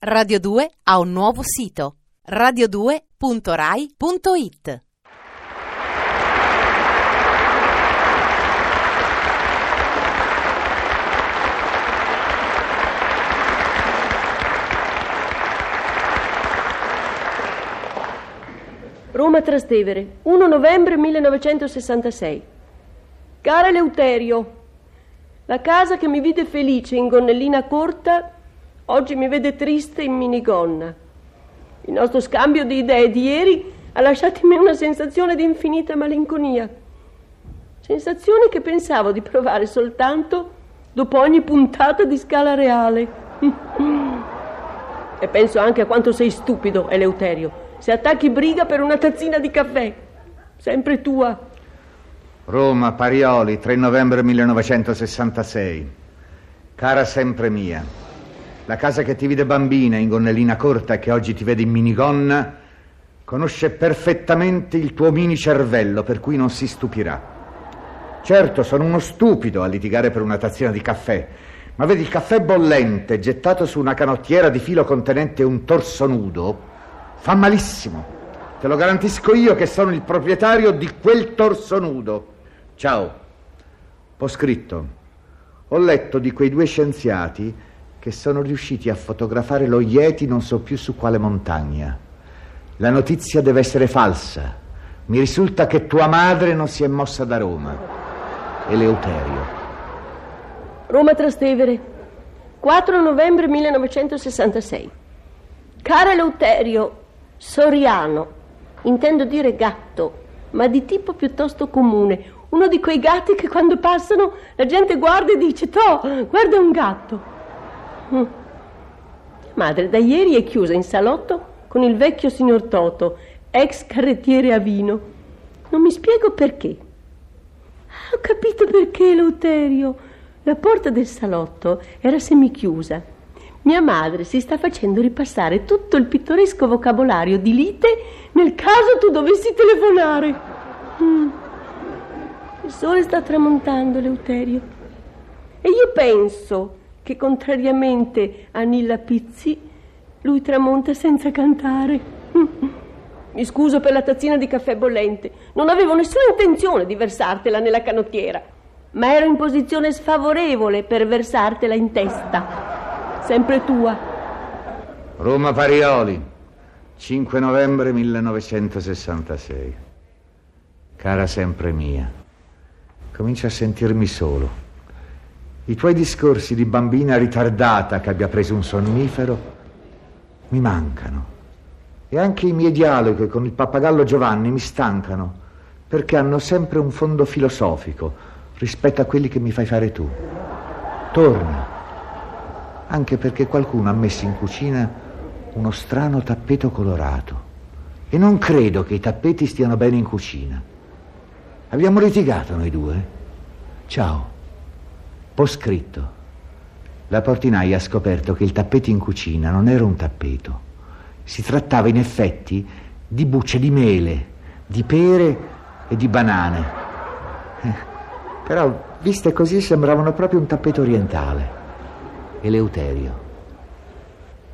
Radio 2 ha un nuovo sito radio2.rai.it Roma Trastevere, 1 novembre 1966. Cara Eleuterio, la casa che mi vide felice in gonnellina corta oggi mi vede triste in minigonna. Il nostro scambio di idee di ieri ha lasciato in me una sensazione di infinita malinconia. Sensazione che pensavo di provare soltanto dopo ogni puntata di scala reale. e penso anche a quanto sei stupido, Eleuterio, se attacchi briga per una tazzina di caffè. Sempre tua. Roma, Parioli, 3 novembre 1966. Cara sempre mia, la casa che ti vide bambina in gonnellina corta e che oggi ti vede in minigonna conosce perfettamente il tuo mini cervello, per cui non si stupirà. Certo, sono uno stupido a litigare per una tazzina di caffè, ma vedi il caffè bollente gettato su una canottiera di filo contenente un torso nudo fa malissimo. Te lo garantisco io che sono il proprietario di quel torso nudo. Ciao. Ho scritto. Ho letto di quei due scienziati che sono riusciti a fotografare lo Yeti non so più su quale montagna. La notizia deve essere falsa. Mi risulta che tua madre non si è mossa da Roma. Eleuterio. Roma Trastevere, 4 novembre 1966. Cara Eleuterio, Soriano, intendo dire gatto, ma di tipo piuttosto comune, uno di quei gatti che quando passano la gente guarda e dice, Toh, guarda un gatto. Mm. Madre da ieri è chiusa in salotto con il vecchio signor Toto, ex carrettiere a vino. Non mi spiego perché. Ah, ho capito perché, Lauterio. La porta del salotto era semichiusa mia madre si sta facendo ripassare tutto il pittoresco vocabolario di lite nel caso tu dovessi telefonare. Mm. Il sole sta tramontando, Leuterio. E io penso che, contrariamente a Nilla Pizzi, lui tramonta senza cantare. Mi scuso per la tazzina di caffè bollente. Non avevo nessuna intenzione di versartela nella canottiera, ma ero in posizione sfavorevole per versartela in testa sempre tua. Roma Parioli, 5 novembre 1966. Cara sempre mia, comincio a sentirmi solo. I tuoi discorsi di bambina ritardata che abbia preso un sonnifero mi mancano. E anche i miei dialoghi con il pappagallo Giovanni mi stancano, perché hanno sempre un fondo filosofico rispetto a quelli che mi fai fare tu. Torna anche perché qualcuno ha messo in cucina uno strano tappeto colorato. E non credo che i tappeti stiano bene in cucina. Abbiamo litigato noi due? Ciao. Ho scritto. La portinaia ha scoperto che il tappeto in cucina non era un tappeto. Si trattava in effetti di bucce di mele, di pere e di banane. Eh, però, viste così, sembravano proprio un tappeto orientale. Eleuterio.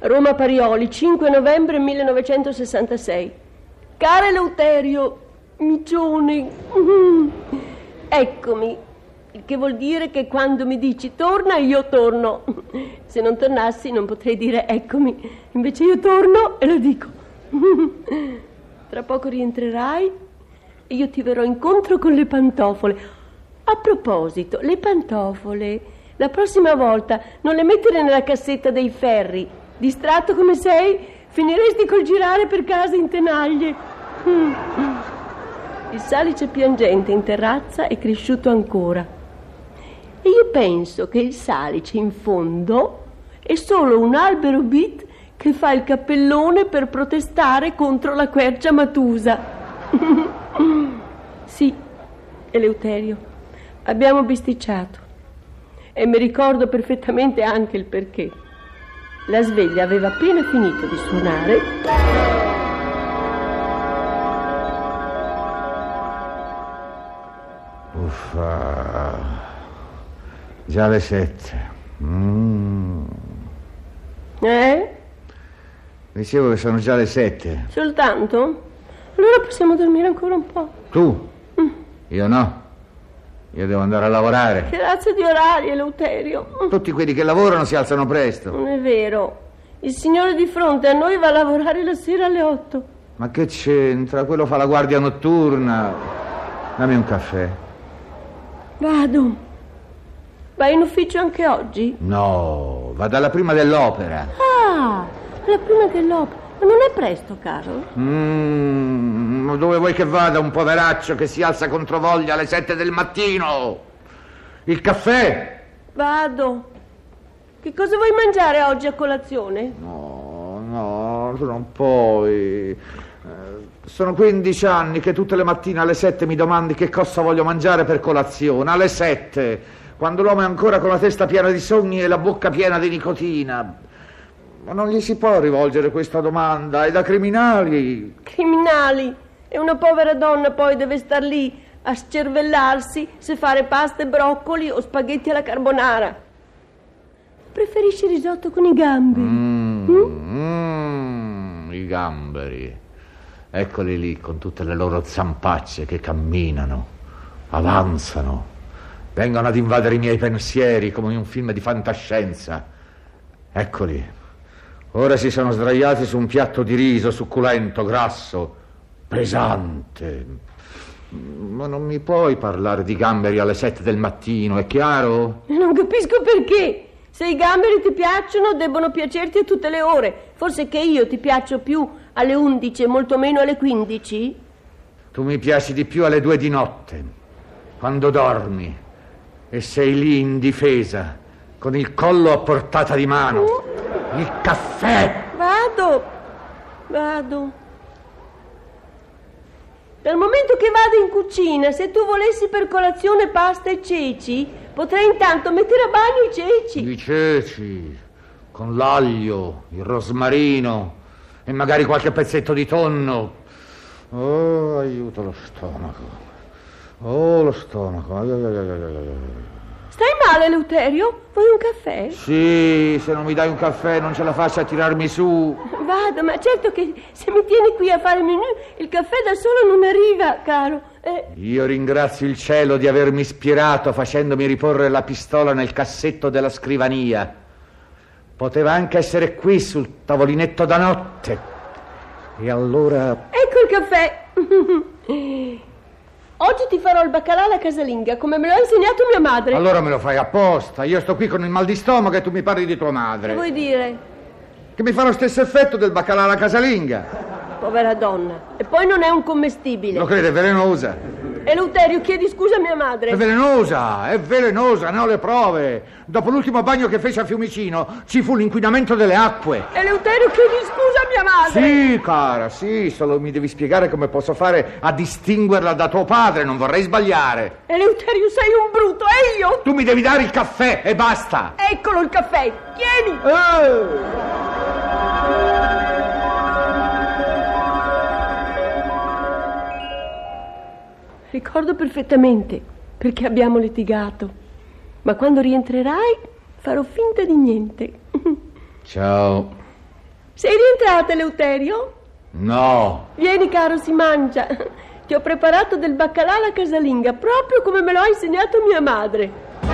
Roma Parioli, 5 novembre 1966. Cara Eleuterio, micione, eccomi, che vuol dire che quando mi dici torna io torno. Se non tornassi non potrei dire eccomi, invece io torno e lo dico. Tra poco rientrerai e io ti verrò incontro con le pantofole. A proposito, le pantofole la prossima volta non le mettere nella cassetta dei ferri. Distratto come sei, finiresti col girare per casa in tenaglie. Il salice piangente in terrazza è cresciuto ancora. Penso che il salice in fondo è solo un albero bit che fa il cappellone per protestare contro la quercia matusa. sì, Eleuterio, abbiamo bisticciato e mi ricordo perfettamente anche il perché. La sveglia aveva appena finito di suonare. Uffa, già le sette. Mm. Eh? Dicevo che sono già le sette. Soltanto? Allora possiamo dormire ancora un po'. Tu? Io no. Io devo andare a lavorare. Che razza di orari, Eleuterio? Tutti quelli che lavorano si alzano presto. Non è vero. Il signore di fronte a noi va a lavorare la sera alle otto. Ma che c'entra? Quello fa la guardia notturna. Dammi un caffè. Vado. Vai in ufficio anche oggi? No, vado alla prima dell'opera. Ah, la prima dell'opera. Ma non è presto, caro? Mm, ma dove vuoi che vada un poveraccio che si alza contro voglia alle sette del mattino? Il caffè? Vado. Che cosa vuoi mangiare oggi a colazione? No, no, tu non puoi. Eh, Sono 15 anni che tutte le mattine alle 7 mi domandi che cosa voglio mangiare per colazione. Alle 7, quando l'uomo è ancora con la testa piena di sogni e la bocca piena di nicotina. Ma non gli si può rivolgere questa domanda, è da criminali. Criminali. E una povera donna poi deve star lì a scervellarsi se fare pasta e broccoli o spaghetti alla carbonara. Preferisci risotto con i gambi? Mm, mm, I gamberi. Eccoli lì con tutte le loro zampacce che camminano, avanzano, vengono ad invadere i miei pensieri come in un film di fantascienza. Eccoli. Ora si sono sdraiati su un piatto di riso succulento, grasso, pesante. Ma non mi puoi parlare di gamberi alle sette del mattino, è chiaro? Non capisco perché. Se i gamberi ti piacciono, debbono piacerti a tutte le ore. Forse che io ti piaccio più alle 11 e molto meno alle 15? Tu mi piaci di più alle due di notte, quando dormi e sei lì in difesa, con il collo a portata di mano. Il caffè! Vado, vado. Dal momento che vado in cucina, se tu volessi per colazione pasta e ceci, potrei intanto mettere a bagno i ceci. I ceci, con l'aglio, il rosmarino e magari qualche pezzetto di tonno. Oh, aiuto lo stomaco. Oh, lo stomaco. Ai, ai, ai, ai, ai, ai. Stai male, Eleuterio? Vuoi un caffè? Sì, se non mi dai un caffè non ce la faccio a tirarmi su. Vado, ma certo che se mi tieni qui a fare menù, il caffè da solo non arriva, caro. Eh, Io ringrazio il cielo di avermi ispirato facendomi riporre la pistola nel cassetto della scrivania. Poteva anche essere qui sul tavolinetto da notte. E allora... ecco il caffè. Oggi ti farò il baccalà alla casalinga, come me lo ha insegnato mia madre. Allora me lo fai apposta. Io sto qui con il mal di stomaco e tu mi parli di tua Che madre. vuoi dire? Che mi fa lo stesso effetto del baccalà alla casalinga. Povera donna. E poi non è un commestibile. Lo crede, velenosa. Eleuterio, chiedi scusa a mia È madre. velenosa, è velenosa, ne ho le prove. Dopo l'ultimo bagno che fece a Fiumicino ci fu l'inquinamento delle acque. Eleuterio, chiedi scusa a mia madre. Sì, cara, sì, solo mi devi spiegare come posso fare a distinguerla da tuo padre, non vorrei sbagliare. Eleuterio, sei un brutto, e io? Tu mi devi dare il caffè e basta. Eccolo il caffè, tieni. Eh! Ricordo perfettamente perché abbiamo litigato. Ma quando rientrerai farò finta di niente. Ciao. Sei rientrata, Eleuterio? No. Vieni, caro, si mangia. Ti ho preparato del baccalà alla casalinga, proprio come me lo ha insegnato mia madre.